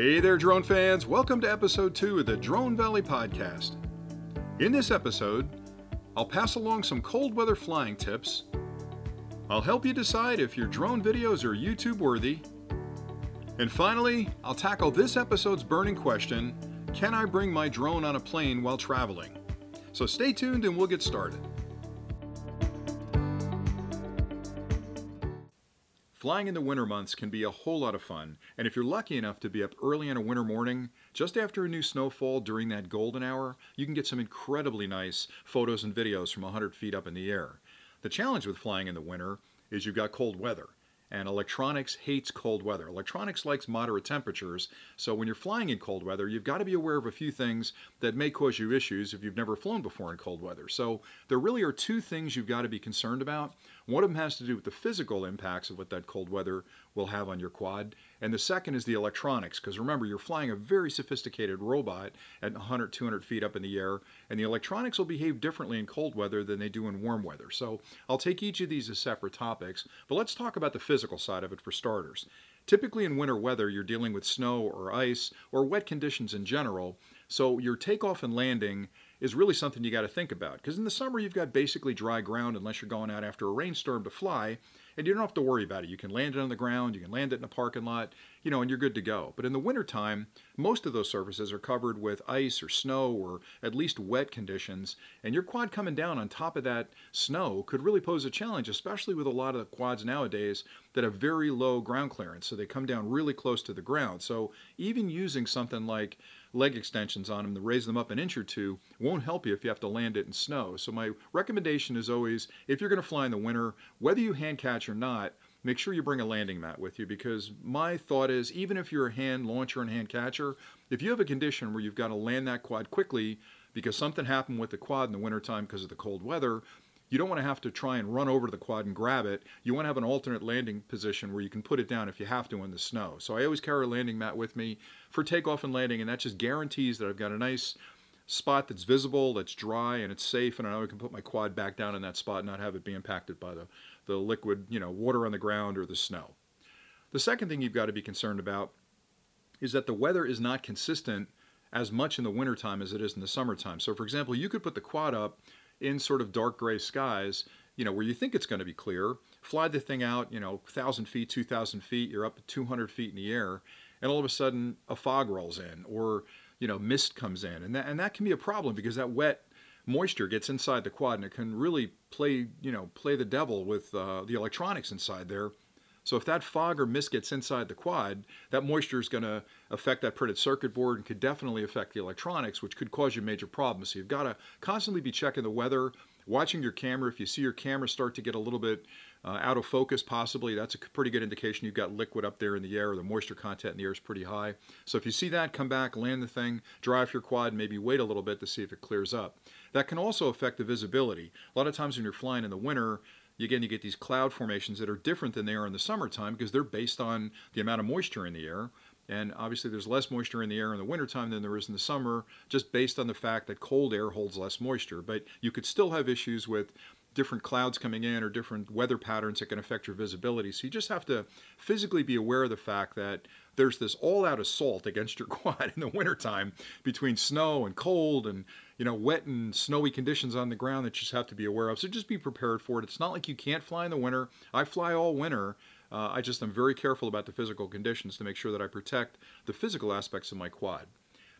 Hey there, drone fans. Welcome to episode two of the Drone Valley podcast. In this episode, I'll pass along some cold weather flying tips. I'll help you decide if your drone videos are YouTube worthy. And finally, I'll tackle this episode's burning question Can I bring my drone on a plane while traveling? So stay tuned and we'll get started. Flying in the winter months can be a whole lot of fun, and if you're lucky enough to be up early on a winter morning, just after a new snowfall during that golden hour, you can get some incredibly nice photos and videos from 100 feet up in the air. The challenge with flying in the winter is you've got cold weather and electronics hates cold weather. Electronics likes moderate temperatures, so when you're flying in cold weather, you've got to be aware of a few things that may cause you issues if you've never flown before in cold weather. So there really are two things you've got to be concerned about. One of them has to do with the physical impacts of what that cold weather will have on your quad, and the second is the electronics, because remember, you're flying a very sophisticated robot at 100, 200 feet up in the air, and the electronics will behave differently in cold weather than they do in warm weather. So I'll take each of these as separate topics, but let's talk about the physical side of it for starters. Typically in winter weather, you're dealing with snow or ice or wet conditions in general, so your takeoff and landing is really something you got to think about. Because in the summer, you've got basically dry ground unless you're going out after a rainstorm to fly and you don't have to worry about it. You can land it on the ground, you can land it in a parking lot, you know, and you're good to go. But in the wintertime, most of those surfaces are covered with ice or snow or at least wet conditions, and your quad coming down on top of that snow could really pose a challenge, especially with a lot of the quads nowadays that have very low ground clearance, so they come down really close to the ground. So even using something like leg extensions on them to raise them up an inch or two won't help you if you have to land it in snow. So my recommendation is always, if you're going to fly in the winter, whether you hand catch or not, make sure you bring a landing mat with you because my thought is even if you're a hand launcher and hand catcher, if you have a condition where you've got to land that quad quickly because something happened with the quad in the wintertime because of the cold weather, you don't want to have to try and run over to the quad and grab it. You want to have an alternate landing position where you can put it down if you have to in the snow. So I always carry a landing mat with me for takeoff and landing, and that just guarantees that I've got a nice spot that's visible, that's dry, and it's safe, and I know I can put my quad back down in that spot and not have it be impacted by the, the liquid, you know, water on the ground or the snow. The second thing you've got to be concerned about is that the weather is not consistent as much in the wintertime as it is in the summertime. So, for example, you could put the quad up in sort of dark gray skies, you know, where you think it's going to be clear, fly the thing out, you know, 1,000 feet, 2,000 feet, you're up at 200 feet in the air, and all of a sudden a fog rolls in or, you know, mist comes in. And that, and that can be a problem because that wet moisture gets inside the quad and it can really play, you know, play the devil with uh, the electronics inside there. So if that fog or mist gets inside the quad, that moisture is going to affect that printed circuit board and could definitely affect the electronics, which could cause you major problems. So you've got to constantly be checking the weather, watching your camera. If you see your camera start to get a little bit uh, out of focus, possibly, that's a pretty good indication you've got liquid up there in the air or the moisture content in the air is pretty high. So if you see that, come back, land the thing, drive your quad, maybe wait a little bit to see if it clears up. That can also affect the visibility. A lot of times when you're flying in the winter, again, you get these cloud formations that are different than they are in the summertime because they're based on the amount of moisture in the air. And obviously, there's less moisture in the air in the wintertime than there is in the summer, just based on the fact that cold air holds less moisture. But you could still have issues with different clouds coming in or different weather patterns that can affect your visibility. So you just have to physically be aware of the fact that there's this all out assault against your quad in the wintertime between snow and cold and you know wet and snowy conditions on the ground that you just have to be aware of. So just be prepared for it. It's not like you can't fly in the winter. I fly all winter. Uh, i just am very careful about the physical conditions to make sure that i protect the physical aspects of my quad.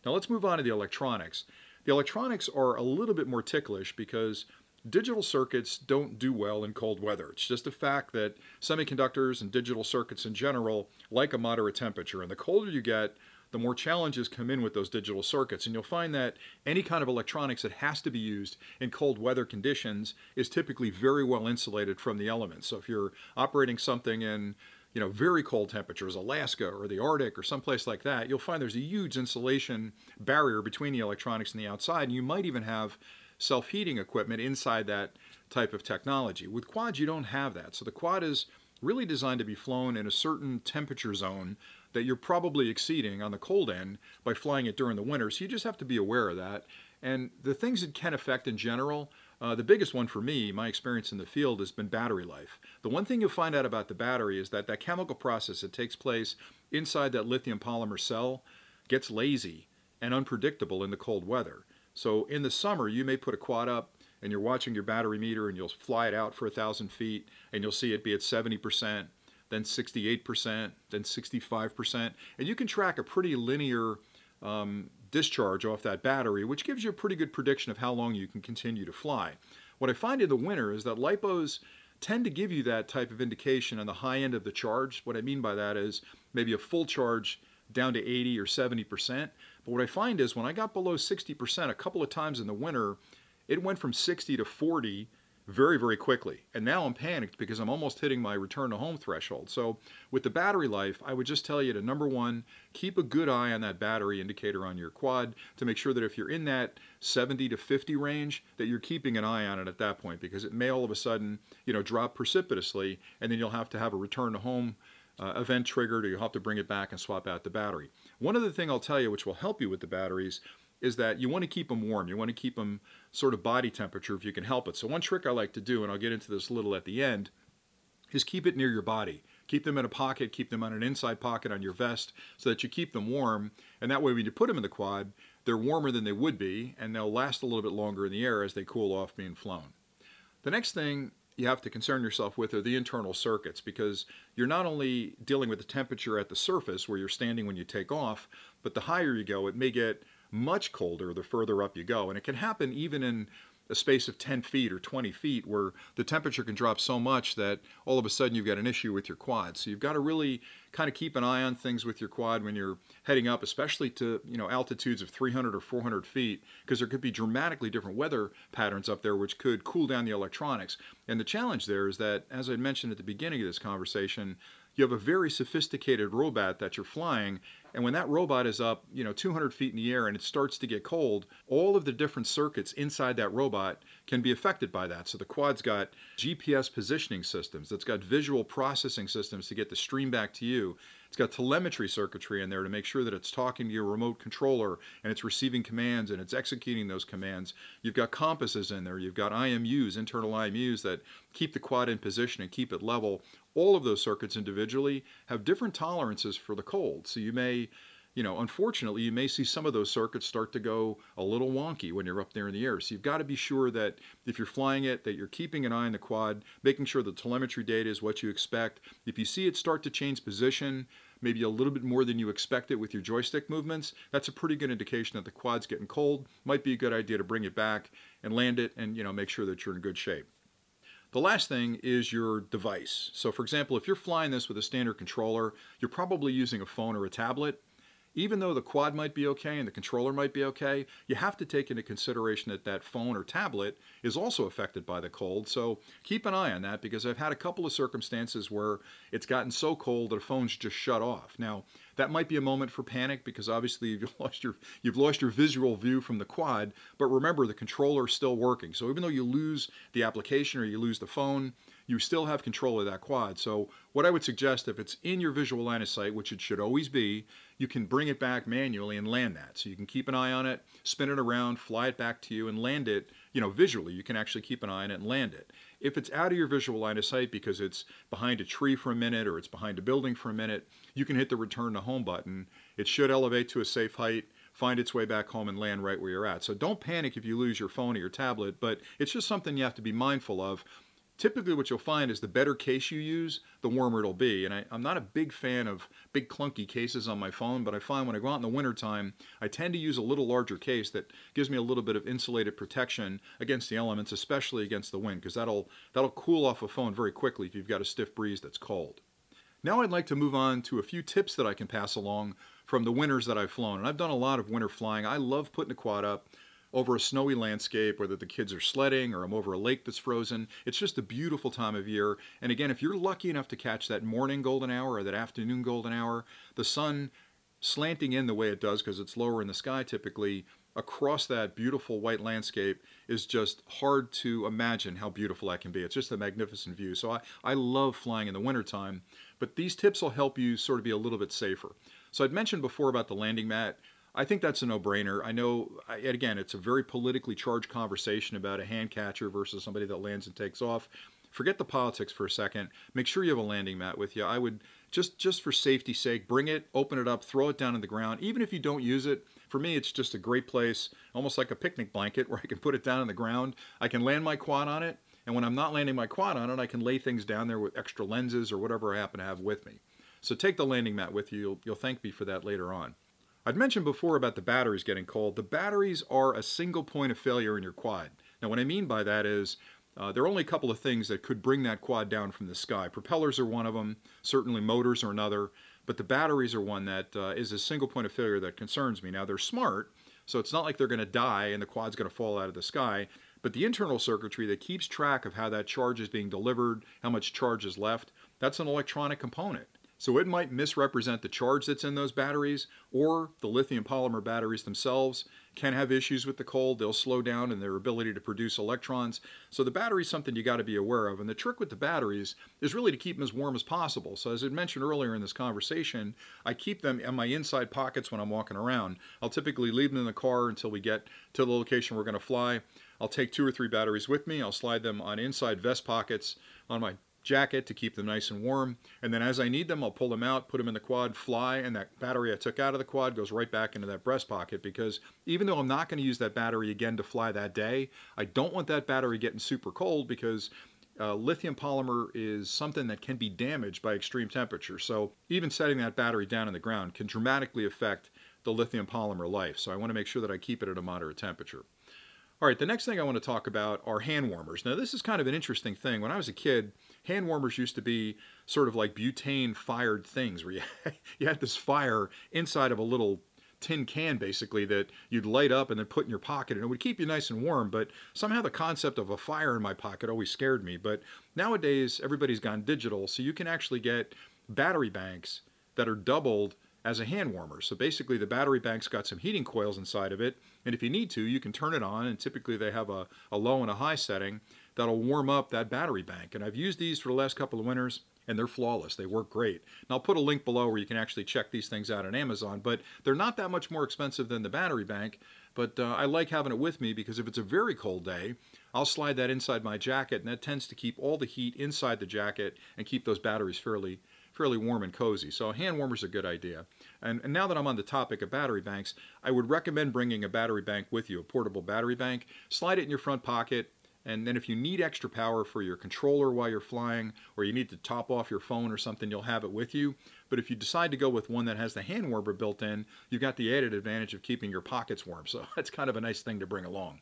Now let's move on to the electronics. The electronics are a little bit more ticklish because digital circuits don't do well in cold weather. It's just a fact that semiconductors and digital circuits in general like a moderate temperature. And the colder you get, the more challenges come in with those digital circuits. And you'll find that any kind of electronics that has to be used in cold weather conditions is typically very well insulated from the elements. So if you're operating something in you know, very cold temperatures, Alaska or the Arctic or someplace like that, you'll find there's a huge insulation barrier between the electronics and the outside. And you might even have self heating equipment inside that type of technology. With quads, you don't have that. So the quad is really designed to be flown in a certain temperature zone that you're probably exceeding on the cold end by flying it during the winter. So you just have to be aware of that. And the things it can affect in general Uh, the biggest one for me, my experience in the field, has been battery life. The one thing you'll find out about the battery is that that chemical process that takes place inside that lithium polymer cell gets lazy and unpredictable in the cold weather. So in the summer, you may put a quad up and you're watching your battery meter and you'll fly it out for a thousand feet and you'll see it be at 70%, then 68%, then 65%. And you can track a pretty linear um, discharge off that battery, which gives you a pretty good prediction of how long you can continue to fly. What I find in the winter is that LiPos tend to give you that type of indication on the high end of the charge. What I mean by that is maybe a full charge down to 80 or 70%. But what I find is when I got below 60% a couple of times in the winter, it went from 60 to 40 very, very quickly. And now I'm panicked because I'm almost hitting my return to home threshold. So with the battery life, I would just tell you to number one, keep a good eye on that battery indicator on your quad to make sure that if you're in that 70 to 50 range, that you're keeping an eye on it at that point because it may all of a sudden, you know, drop precipitously and then you'll have to have a return to home uh, event triggered or you'll have to bring it back and swap out the battery. One other thing I'll tell you which will help you with the batteries is that you want to keep them warm. You want to keep them sort of body temperature if you can help it. So one trick I like to do, and I'll get into this a little at the end, is keep it near your body. Keep them in a pocket, keep them on an inside pocket on your vest so that you keep them warm. And that way, when you put them in the quad, they're warmer than they would be, and they'll last a little bit longer in the air as they cool off being flown. The next thing you have to concern yourself with are the internal circuits because you're not only dealing with the temperature at the surface where you're standing when you take off, but the higher you go, it may get much colder the further up you go. And it can happen even in a space of 10 feet or 20 feet where the temperature can drop so much that all of a sudden you've got an issue with your quad. So you've got to really kind of keep an eye on things with your quad when you're heading up, especially to you know altitudes of 300 or 400 feet, because there could be dramatically different weather patterns up there which could cool down the electronics. And the challenge there is that, as I mentioned at the beginning of this conversation, you have a very sophisticated robot that you're flying and when that robot is up, you know, 200 feet in the air and it starts to get cold, all of the different circuits inside that robot can be affected by that. So the quad's got GPS positioning systems, it's got visual processing systems to get the stream back to you. It's got telemetry circuitry in there to make sure that it's talking to your remote controller and it's receiving commands and it's executing those commands. You've got compasses in there. You've got IMUs, internal IMUs that keep the quad in position and keep it level. All of those circuits individually have different tolerances for the cold. So you may you know, unfortunately, you may see some of those circuits start to go a little wonky when you're up there in the air. So you've got to be sure that if you're flying it, that you're keeping an eye on the quad, making sure the telemetry data is what you expect. If you see it start to change position, maybe a little bit more than you expect it with your joystick movements, that's a pretty good indication that the quad's getting cold. Might be a good idea to bring it back and land it and, you know, make sure that you're in good shape. The last thing is your device. So for example, if you're flying this with a standard controller, you're probably using a phone or a tablet even though the quad might be okay and the controller might be okay, you have to take into consideration that that phone or tablet is also affected by the cold. So keep an eye on that because I've had a couple of circumstances where it's gotten so cold that a phone's just shut off. Now, that might be a moment for panic because obviously you've lost your you've lost your visual view from the quad, but remember the controller is still working. So even though you lose the application or you lose the phone, you still have control of that quad. So what I would suggest if it's in your visual line of sight, which it should always be, you can bring it back manually and land that. So you can keep an eye on it, spin it around, fly it back to you and land it, you know, visually. You can actually keep an eye on it and land it. If it's out of your visual line of sight because it's behind a tree for a minute or it's behind a building for a minute, you can hit the return to home button. It should elevate to a safe height find its way back home and land right where you're at. So don't panic if you lose your phone or your tablet, but it's just something you have to be mindful of typically what you'll find is the better case you use, the warmer it'll be. And I, am not a big fan of big clunky cases on my phone, but I find when I go out in the wintertime, I tend to use a little larger case that gives me a little bit of insulated protection against the elements, especially against the wind, because that'll that'll cool off a phone very quickly if you've got a stiff breeze that's cold. Now I'd like to move on to a few tips that I can pass along from the winters that I've flown. And I've done a lot of winter flying. I love putting a quad up over a snowy landscape, whether the kids are sledding or I'm over a lake that's frozen. It's just a beautiful time of year. And again, if you're lucky enough to catch that morning golden hour or that afternoon golden hour, the sun slanting in the way it does because it's lower in the sky typically across that beautiful white landscape is just hard to imagine how beautiful that can be. It's just a magnificent view. So I, I love flying in the wintertime, but these tips will help you sort of be a little bit safer. So I'd mentioned before about the landing mat. I think that's a no-brainer. I know, again, it's a very politically charged conversation about a hand catcher versus somebody that lands and takes off. Forget the politics for a second. Make sure you have a landing mat with you. I would just just for safety's sake, bring it, open it up, throw it down on the ground. Even if you don't use it, for me, it's just a great place, almost like a picnic blanket where I can put it down on the ground. I can land my quad on it, and when I'm not landing my quad on it, I can lay things down there with extra lenses or whatever I happen to have with me. So take the landing mat with you. You'll, you'll thank me for that later on. I'd mentioned before about the batteries getting cold. The batteries are a single point of failure in your quad. Now, what I mean by that is uh, there are only a couple of things that could bring that quad down from the sky. Propellers are one of them, certainly motors are another, but the batteries are one that uh, is a single point of failure that concerns me. Now, they're smart, so it's not like they're going to die and the quad's going to fall out of the sky, but the internal circuitry that keeps track of how that charge is being delivered, how much charge is left, that's an electronic component. So it might misrepresent the charge that's in those batteries, or the lithium polymer batteries themselves can have issues with the cold. They'll slow down in their ability to produce electrons. So the battery is something you got to be aware of. And the trick with the batteries is really to keep them as warm as possible. So as I mentioned earlier in this conversation, I keep them in my inside pockets when I'm walking around. I'll typically leave them in the car until we get to the location we're going to fly. I'll take two or three batteries with me. I'll slide them on inside vest pockets on my jacket to keep them nice and warm. And then as I need them, I'll pull them out, put them in the quad, fly, and that battery I took out of the quad goes right back into that breast pocket because even though I'm not going to use that battery again to fly that day, I don't want that battery getting super cold because uh, lithium polymer is something that can be damaged by extreme temperature. So even setting that battery down in the ground can dramatically affect the lithium polymer life. So I want to make sure that I keep it at a moderate temperature. All right, the next thing I want to talk about are hand warmers. Now, this is kind of an interesting thing. When I was a kid, hand warmers used to be sort of like butane fired things where you, you had this fire inside of a little tin can basically that you'd light up and then put in your pocket and it would keep you nice and warm but somehow the concept of a fire in my pocket always scared me but nowadays everybody's gone digital so you can actually get battery banks that are doubled as a hand warmer. So basically, the battery bank's got some heating coils inside of it, and if you need to, you can turn it on, and typically they have a, a low and a high setting that'll warm up that battery bank. And I've used these for the last couple of winters, and they're flawless. They work great. And I'll put a link below where you can actually check these things out on Amazon, but they're not that much more expensive than the battery bank. But uh, I like having it with me because if it's a very cold day, I'll slide that inside my jacket, and that tends to keep all the heat inside the jacket and keep those batteries fairly fairly warm and cozy. So a hand warmer is a good idea. And, and now that I'm on the topic of battery banks, I would recommend bringing a battery bank with you, a portable battery bank. Slide it in your front pocket. And then if you need extra power for your controller while you're flying, or you need to top off your phone or something, you'll have it with you. But if you decide to go with one that has the hand warmer built in, you've got the added advantage of keeping your pockets warm. So that's kind of a nice thing to bring along.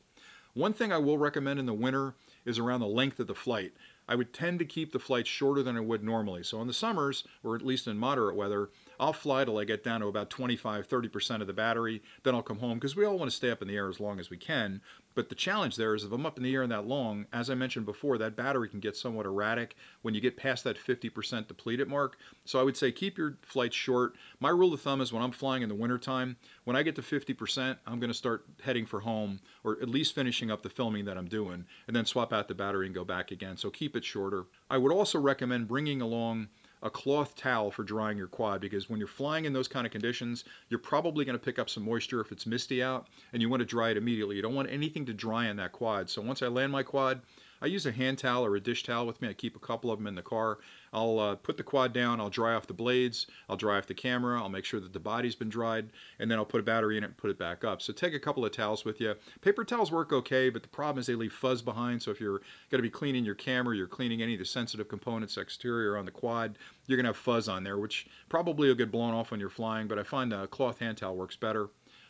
One thing I will recommend in the winter is around the length of the flight. I would tend to keep the flight shorter than I would normally. So in the summers, or at least in moderate weather, I'll fly till I get down to about 25, 30% of the battery. Then I'll come home because we all want to stay up in the air as long as we can. But the challenge there is if I'm up in the air that long, as I mentioned before, that battery can get somewhat erratic when you get past that 50% depleted mark. So I would say keep your flights short. My rule of thumb is when I'm flying in the wintertime, when I get to 50%, I'm going to start heading for home or at least finishing up the filming that I'm doing and then swap out the battery and go back again. So keep it shorter. I would also recommend bringing along a cloth towel for drying your quad because when you're flying in those kind of conditions, you're probably going to pick up some moisture if it's misty out and you want to dry it immediately. You don't want anything to dry on that quad. So once I land my quad, I use a hand towel or a dish towel with me. I keep a couple of them in the car. I'll uh, put the quad down, I'll dry off the blades, I'll dry off the camera, I'll make sure that the body's been dried, and then I'll put a battery in it and put it back up. So take a couple of towels with you. Paper towels work okay, but the problem is they leave fuzz behind. So if you're going to be cleaning your camera, you're cleaning any of the sensitive components, exterior on the quad, you're going to have fuzz on there, which probably will get blown off when you're flying, but I find a cloth hand towel works better.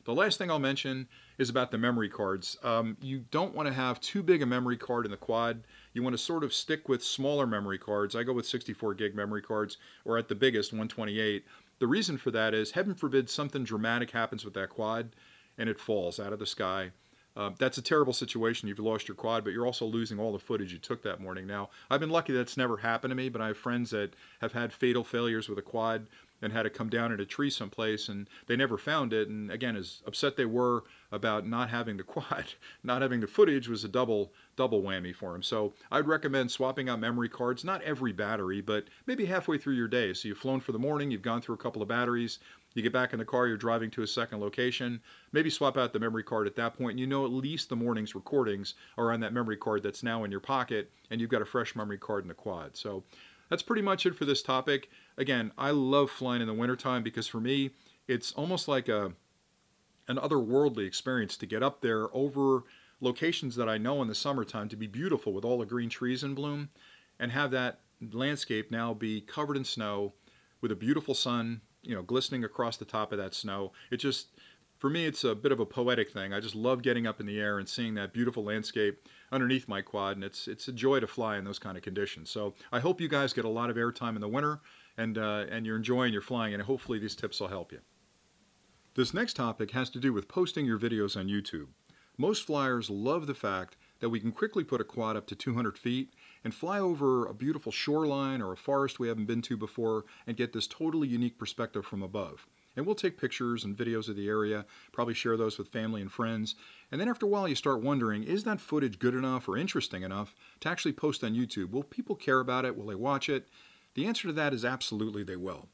The last thing I'll mention is about the memory cards. Um, you don't want to have too big a memory card in the quad. You want to sort of stick with smaller memory cards. I go with 64 gig memory cards, or at the biggest, 128. The reason for that is, heaven forbid, something dramatic happens with that quad and it falls out of the sky. Uh, that's a terrible situation. You've lost your quad, but you're also losing all the footage you took that morning. Now, I've been lucky that's never happened to me, but I have friends that have had fatal failures with a quad and had to come down in a tree someplace and they never found it and again as upset they were about not having the quad not having the footage was a double double whammy for them so i'd recommend swapping out memory cards not every battery but maybe halfway through your day so you've flown for the morning you've gone through a couple of batteries You get back in the car, you're driving to a second location, maybe swap out the memory card at that point, and you know at least the morning's recordings are on that memory card that's now in your pocket, and you've got a fresh memory card in the quad. So that's pretty much it for this topic. Again, I love flying in the wintertime because for me, it's almost like a an otherworldly experience to get up there over locations that I know in the summertime to be beautiful with all the green trees in bloom and have that landscape now be covered in snow with a beautiful sun, you know, glistening across the top of that snow. It just for me it's a bit of a poetic thing. I just love getting up in the air and seeing that beautiful landscape underneath my quad and it's it's a joy to fly in those kind of conditions. So, I hope you guys get a lot of airtime in the winter and uh, and you're enjoying your flying and hopefully these tips will help you. This next topic has to do with posting your videos on YouTube. Most flyers love the fact that we can quickly put a quad up to 200 feet and fly over a beautiful shoreline or a forest we haven't been to before and get this totally unique perspective from above. And we'll take pictures and videos of the area, probably share those with family and friends. And then after a while, you start wondering is that footage good enough or interesting enough to actually post on YouTube? Will people care about it? Will they watch it? The answer to that is absolutely they will.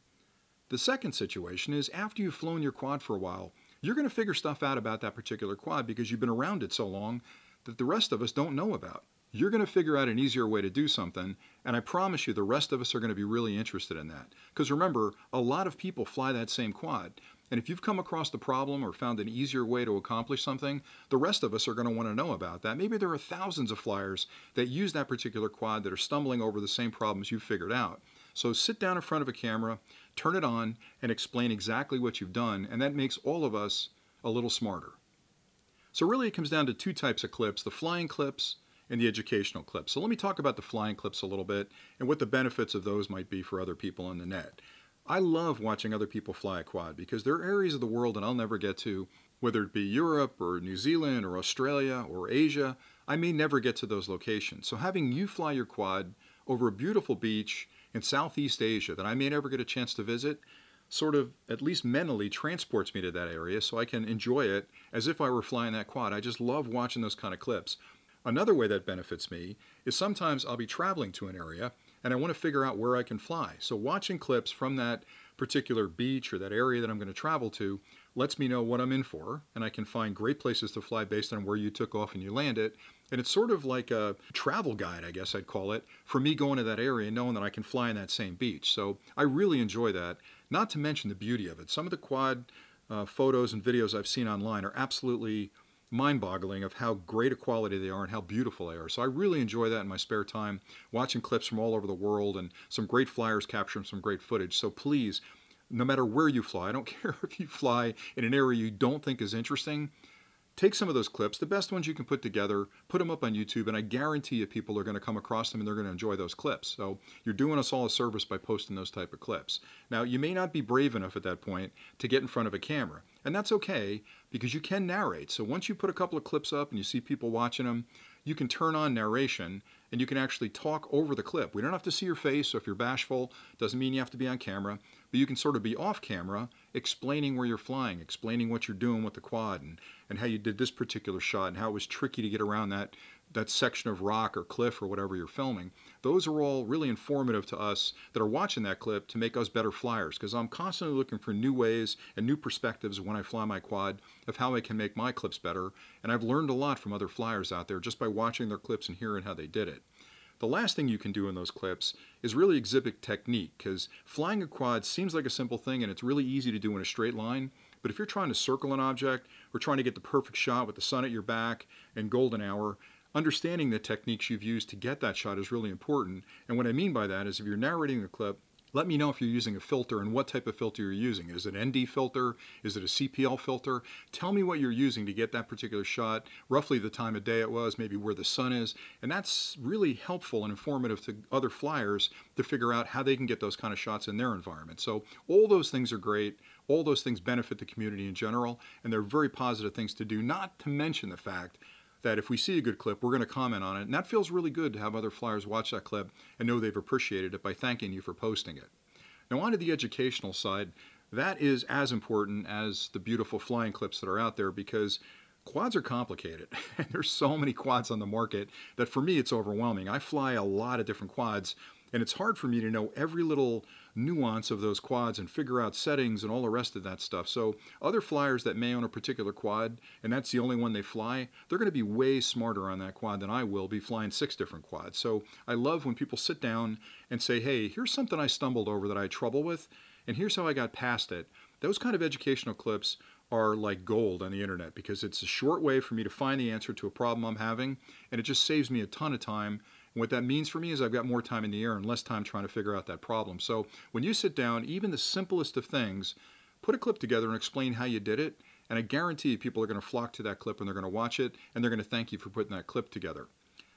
The second situation is after you've flown your quad for a while, you're going to figure stuff out about that particular quad because you've been around it so long that the rest of us don't know about. You're going to figure out an easier way to do something, and I promise you the rest of us are going to be really interested in that. Because remember, a lot of people fly that same quad. And if you've come across the problem or found an easier way to accomplish something, the rest of us are going to want to know about that. Maybe there are thousands of flyers that use that particular quad that are stumbling over the same problems you've figured out. So sit down in front of a camera, turn it on, and explain exactly what you've done, and that makes all of us a little smarter. So really it comes down to two types of clips, the flying clips and the educational clips. So let me talk about the flying clips a little bit and what the benefits of those might be for other people on the net. I love watching other people fly a quad because there are areas of the world that I'll never get to, whether it be Europe or New Zealand or Australia or Asia. I may never get to those locations. So having you fly your quad over a beautiful beach in Southeast Asia that I may never get a chance to visit sort of, at least mentally, transports me to that area so I can enjoy it as if I were flying that quad. I just love watching those kind of clips. Another way that benefits me is sometimes I'll be traveling to an area and I want to figure out where I can fly. So watching clips from that particular beach or that area that I'm going to travel to lets me know what I'm in for, and I can find great places to fly based on where you took off and you landed. And it's sort of like a travel guide, I guess I'd call it, for me going to that area and knowing that I can fly in that same beach. So I really enjoy that, not to mention the beauty of it. Some of the quad uh, photos and videos I've seen online are absolutely mind boggling of how great a quality they are and how beautiful they are. So I really enjoy that in my spare time, watching clips from all over the world and some great flyers capturing some great footage. So please, no matter where you fly, I don't care if you fly in an area you don't think is interesting, take some of those clips, the best ones you can put together, put them up on YouTube, and I guarantee you people are going to come across them and they're going to enjoy those clips. So you're doing us all a service by posting those type of clips. Now, you may not be brave enough at that point to get in front of a camera, and that's okay because you can narrate. So once you put a couple of clips up and you see people watching them, you can turn on narration and you can actually talk over the clip. We don't have to see your face, so if you're bashful, doesn't mean you have to be on camera, but you can sort of be off camera explaining where you're flying, explaining what you're doing with the quad and, and how you did this particular shot and how it was tricky to get around that that section of rock or cliff or whatever you're filming. Those are all really informative to us that are watching that clip to make us better flyers because I'm constantly looking for new ways and new perspectives when I fly my quad of how I can make my clips better. And I've learned a lot from other flyers out there just by watching their clips and hearing how they did it. The last thing you can do in those clips is really exhibit technique because flying a quad seems like a simple thing and it's really easy to do in a straight line. But if you're trying to circle an object or trying to get the perfect shot with the sun at your back and golden hour, understanding the techniques you've used to get that shot is really important. And what I mean by that is if you're narrating the clip, let me know if you're using a filter and what type of filter you're using. Is it an ND filter? Is it a CPL filter? Tell me what you're using to get that particular shot, roughly the time of day it was, maybe where the sun is. And that's really helpful and informative to other flyers to figure out how they can get those kind of shots in their environment. So all those things are great. All those things benefit the community in general, and they're very positive things to do, not to mention the fact that if we see a good clip, we're going to comment on it. And that feels really good to have other flyers watch that clip and know they've appreciated it by thanking you for posting it. Now, on to the educational side, that is as important as the beautiful flying clips that are out there because quads are complicated. and there's so many quads on the market that for me it's overwhelming. I fly a lot of different quads And it's hard for me to know every little nuance of those quads and figure out settings and all the rest of that stuff. So other flyers that may own a particular quad, and that's the only one they fly, they're going to be way smarter on that quad than I will be flying six different quads. So I love when people sit down and say, hey, here's something I stumbled over that I had trouble with, and here's how I got past it. Those kind of educational clips are like gold on the internet because it's a short way for me to find the answer to a problem I'm having, and it just saves me a ton of time. And what that means for me is I've got more time in the air and less time trying to figure out that problem. So when you sit down, even the simplest of things, put a clip together and explain how you did it, and I guarantee people are going to flock to that clip and they're going to watch it and they're going to thank you for putting that clip together.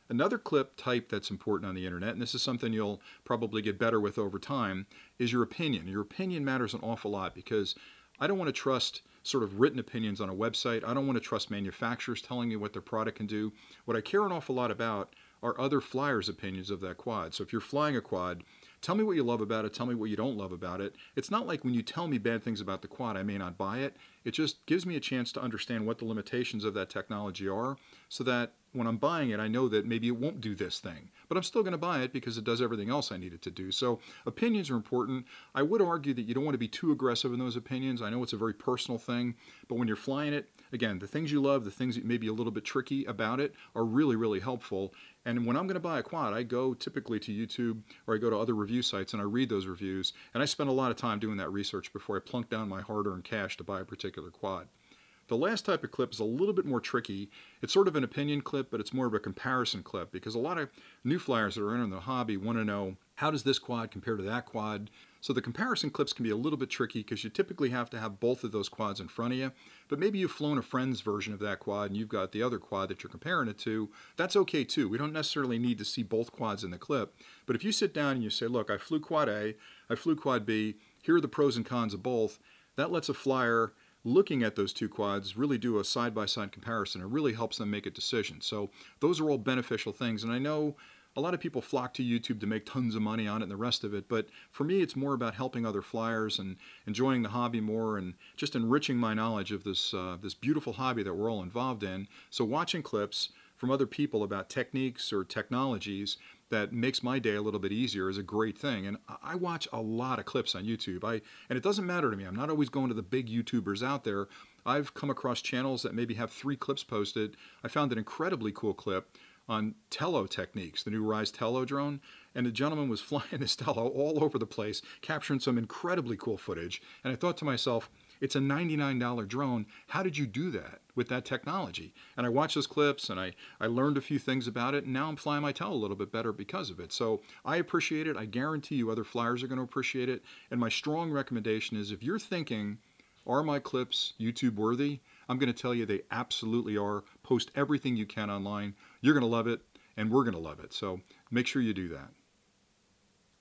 Another clip type that's important on the internet, and this is something you'll probably get better with over time, is your opinion. Your opinion matters an awful lot because I don't want to trust sort of written opinions on a website. I don't want to trust manufacturers telling me what their product can do. What I care an awful lot about are other flyers' opinions of that quad. So if you're flying a quad, tell me what you love about it, tell me what you don't love about it. It's not like when you tell me bad things about the quad, I may not buy it. It just gives me a chance to understand what the limitations of that technology are so that when I'm buying it, I know that maybe it won't do this thing, but I'm still going to buy it because it does everything else I need it to do. So opinions are important. I would argue that you don't want to be too aggressive in those opinions. I know it's a very personal thing, but when you're flying it, again, the things you love, the things that may be a little bit tricky about it are really, really helpful. And when I'm going to buy a quad, I go typically to YouTube or I go to other review sites and I read those reviews. And I spend a lot of time doing that research before I plunk down my hard earned cash to buy a particular quad. The last type of clip is a little bit more tricky. It's sort of an opinion clip, but it's more of a comparison clip because a lot of new flyers that are entering the hobby want to know how does this quad compare to that quad? So the comparison clips can be a little bit tricky because you typically have to have both of those quads in front of you. But maybe you've flown a friend's version of that quad and you've got the other quad that you're comparing it to. That's okay too. We don't necessarily need to see both quads in the clip. But if you sit down and you say, look, I flew quad A, I flew quad B, here are the pros and cons of both, that lets a flyer looking at those two quads really do a side by side comparison. It really helps them make a decision. So those are all beneficial things. And I know a lot of people flock to YouTube to make tons of money on it and the rest of it, but for me, it's more about helping other flyers and enjoying the hobby more and just enriching my knowledge of this uh, this beautiful hobby that we're all involved in. So watching clips from other people about techniques or technologies that makes my day a little bit easier is a great thing. And I watch a lot of clips on YouTube. I and it doesn't matter to me. I'm not always going to the big YouTubers out there. I've come across channels that maybe have three clips posted. I found an incredibly cool clip on Tello techniques, the new Ryze Tello drone, and the gentleman was flying this Tello all over the place, capturing some incredibly cool footage. And I thought to myself, it's a $99 drone. How did you do that with that technology? And I watched those clips and I, I learned a few things about it, and now I'm flying my tail a little bit better because of it. So I appreciate it. I guarantee you other flyers are going to appreciate it. And my strong recommendation is if you're thinking, are my clips YouTube worthy? I'm going to tell you they absolutely are. Post everything you can online. You're going to love it, and we're going to love it. So make sure you do that.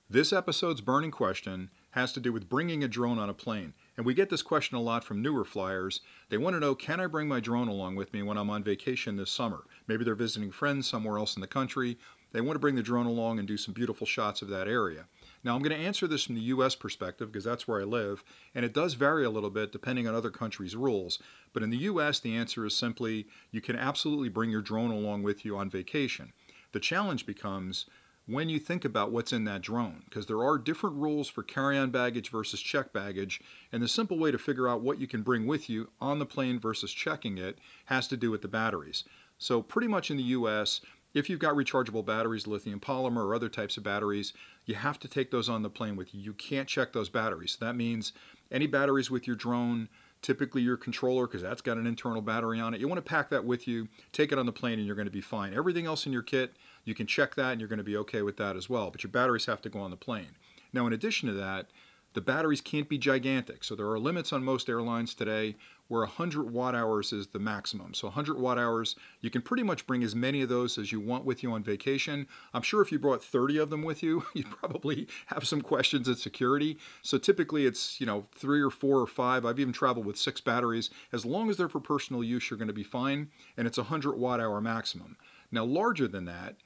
This episode's burning question has to do with bringing a drone on a plane. And we get this question a lot from newer flyers. They want to know can I bring my drone along with me when I'm on vacation this summer? Maybe they're visiting friends somewhere else in the country. They want to bring the drone along and do some beautiful shots of that area. Now, I'm going to answer this from the US perspective because that's where I live, and it does vary a little bit depending on other countries' rules. But in the US, the answer is simply you can absolutely bring your drone along with you on vacation. The challenge becomes when you think about what's in that drone, because there are different rules for carry on baggage versus check baggage, and the simple way to figure out what you can bring with you on the plane versus checking it has to do with the batteries. So, pretty much in the US, if you've got rechargeable batteries, lithium polymer, or other types of batteries, you have to take those on the plane with you. You can't check those batteries. That means any batteries with your drone, typically your controller, because that's got an internal battery on it, you want to pack that with you, take it on the plane, and you're going to be fine. Everything else in your kit, you can check that and you're going to be okay with that as well. But your batteries have to go on the plane. Now, in addition to that, the batteries can't be gigantic. So there are limits on most airlines today where 100 watt hours is the maximum. So 100 watt hours, you can pretty much bring as many of those as you want with you on vacation. I'm sure if you brought 30 of them with you, you'd probably have some questions at security. So typically it's, you know, three or four or five. I've even traveled with six batteries. As long as they're for personal use, you're going to be fine. And it's 100 watt hour maximum. Now larger than that,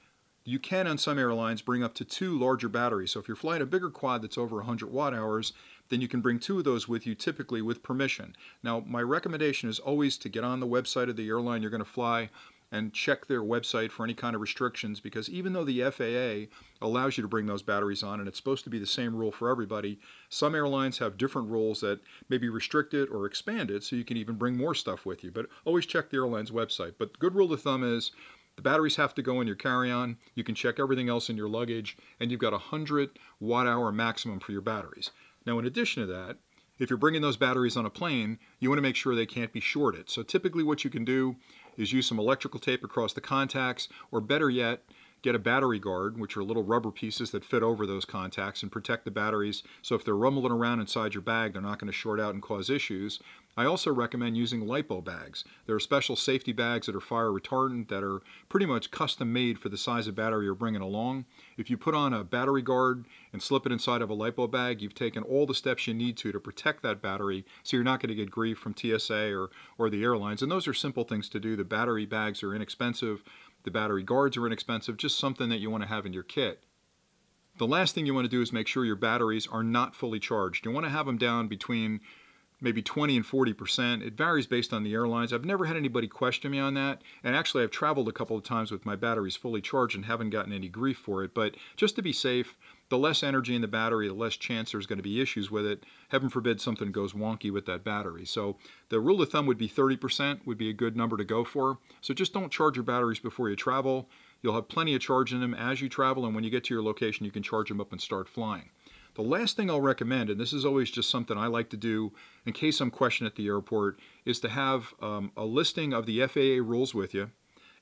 you can on some airlines bring up to two larger batteries. So if you're flying a bigger quad that's over 100 watt hours, then you can bring two of those with you typically with permission. Now, my recommendation is always to get on the website of the airline you're going to fly, and check their website for any kind of restrictions because even though the FAA allows you to bring those batteries on and it's supposed to be the same rule for everybody, some airlines have different rules that maybe restrict it or expand it so you can even bring more stuff with you. But always check the airline's website. But good rule of thumb is the batteries have to go in your carry-on. You can check everything else in your luggage and you've got a 100 watt hour maximum for your batteries. Now in addition to that, if you're bringing those batteries on a plane, you want to make sure they can't be shorted. So typically what you can do is use some electrical tape across the contacts, or better yet, get a battery guard, which are little rubber pieces that fit over those contacts and protect the batteries. So if they're rumbling around inside your bag, they're not going to short out and cause issues. I also recommend using LiPo bags. There are special safety bags that are fire retardant that are pretty much custom made for the size of battery you're bringing along. If you put on a battery guard and slip it inside of a LiPo bag, you've taken all the steps you need to to protect that battery so you're not going to get grief from TSA or, or the airlines. And those are simple things to do. The battery bags are inexpensive. The battery guards are inexpensive, just something that you want to have in your kit. The last thing you want to do is make sure your batteries are not fully charged. You want to have them down between maybe 20 and 40 percent. It varies based on the airlines. I've never had anybody question me on that. And actually, I've traveled a couple of times with my batteries fully charged and haven't gotten any grief for it. But just to be safe, the less energy in the battery, the less chance there's going to be issues with it. Heaven forbid something goes wonky with that battery. So the rule of thumb would be 30% would be a good number to go for. So just don't charge your batteries before you travel. You'll have plenty of charge in them as you travel, and when you get to your location, you can charge them up and start flying. The last thing I'll recommend, and this is always just something I like to do in case I'm questioned at the airport, is to have um, a listing of the FAA rules with you.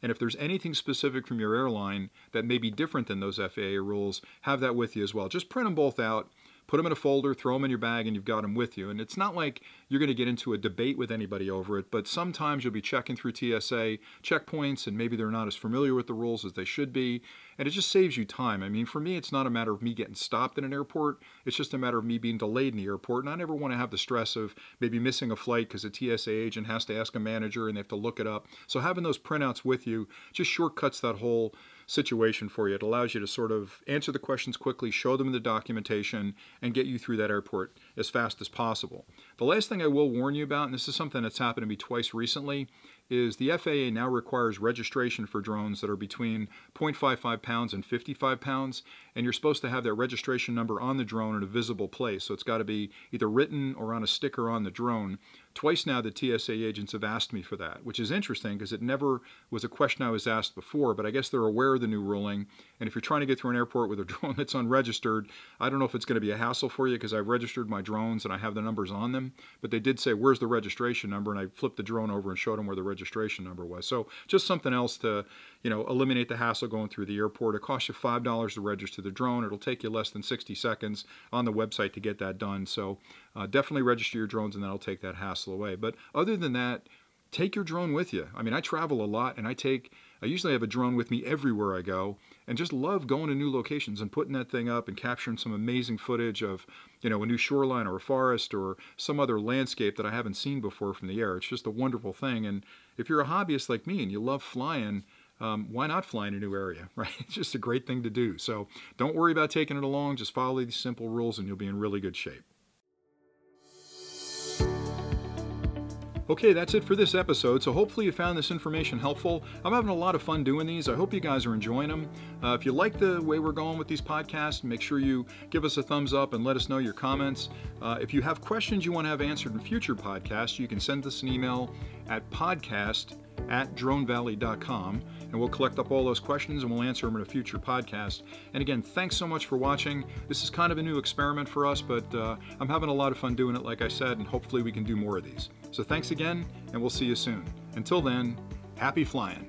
And if there's anything specific from your airline that may be different than those FAA rules, have that with you as well. Just print them both out put them in a folder, throw them in your bag, and you've got them with you. And it's not like you're going to get into a debate with anybody over it, but sometimes you'll be checking through TSA checkpoints, and maybe they're not as familiar with the rules as they should be, and it just saves you time. I mean, for me, it's not a matter of me getting stopped in an airport, it's just a matter of me being delayed in the airport, and I never want to have the stress of maybe missing a flight because a TSA agent has to ask a manager and they have to look it up. So having those printouts with you just shortcuts that whole situation for you. It allows you to sort of answer the questions quickly, show them the documentation, and get you through that airport as fast as possible. The last thing I will warn you about, and this is something that's happened to me twice recently, is the FAA now requires registration for drones that are between 0.55 pounds and 55 pounds, and you're supposed to have that registration number on the drone in a visible place. So it's got to be either written or on a sticker on the drone. Twice now the TSA agents have asked me for that, which is interesting because it never was a question I was asked before, but I guess they're aware of the new ruling. And if you're trying to get through an airport with a drone that's unregistered, I don't know if it's going to be a hassle for you because I've registered my drones and I have the numbers on them. But they did say, Where's the registration number? And I flipped the drone over and showed them where the registration number was. So just something else to you know, eliminate the hassle going through the airport. It costs you $5 to register the drone. It'll take you less than 60 seconds on the website to get that done. So uh, definitely register your drones and that'll take that hassle away. But other than that, take your drone with you. I mean, I travel a lot and I take, I usually have a drone with me everywhere I go and just love going to new locations and putting that thing up and capturing some amazing footage of, you know, a new shoreline or a forest or some other landscape that I haven't seen before from the air. It's just a wonderful thing. And if you're a hobbyist like me and you love flying, um, why not fly in a new area, right? It's just a great thing to do. So don't worry about taking it along. Just follow these simple rules and you'll be in really good shape. Okay, that's it for this episode. So hopefully you found this information helpful. I'm having a lot of fun doing these. I hope you guys are enjoying them. Uh, if you like the way we're going with these podcasts, make sure you give us a thumbs up and let us know your comments. Uh, if you have questions you want to have answered in future podcasts, you can send us an email at podcast at dronevalley.com, and we'll collect up all those questions and we'll answer them in a future podcast. And again, thanks so much for watching. This is kind of a new experiment for us, but uh, I'm having a lot of fun doing it, like I said, and hopefully we can do more of these. So thanks again, and we'll see you soon. Until then, happy flying.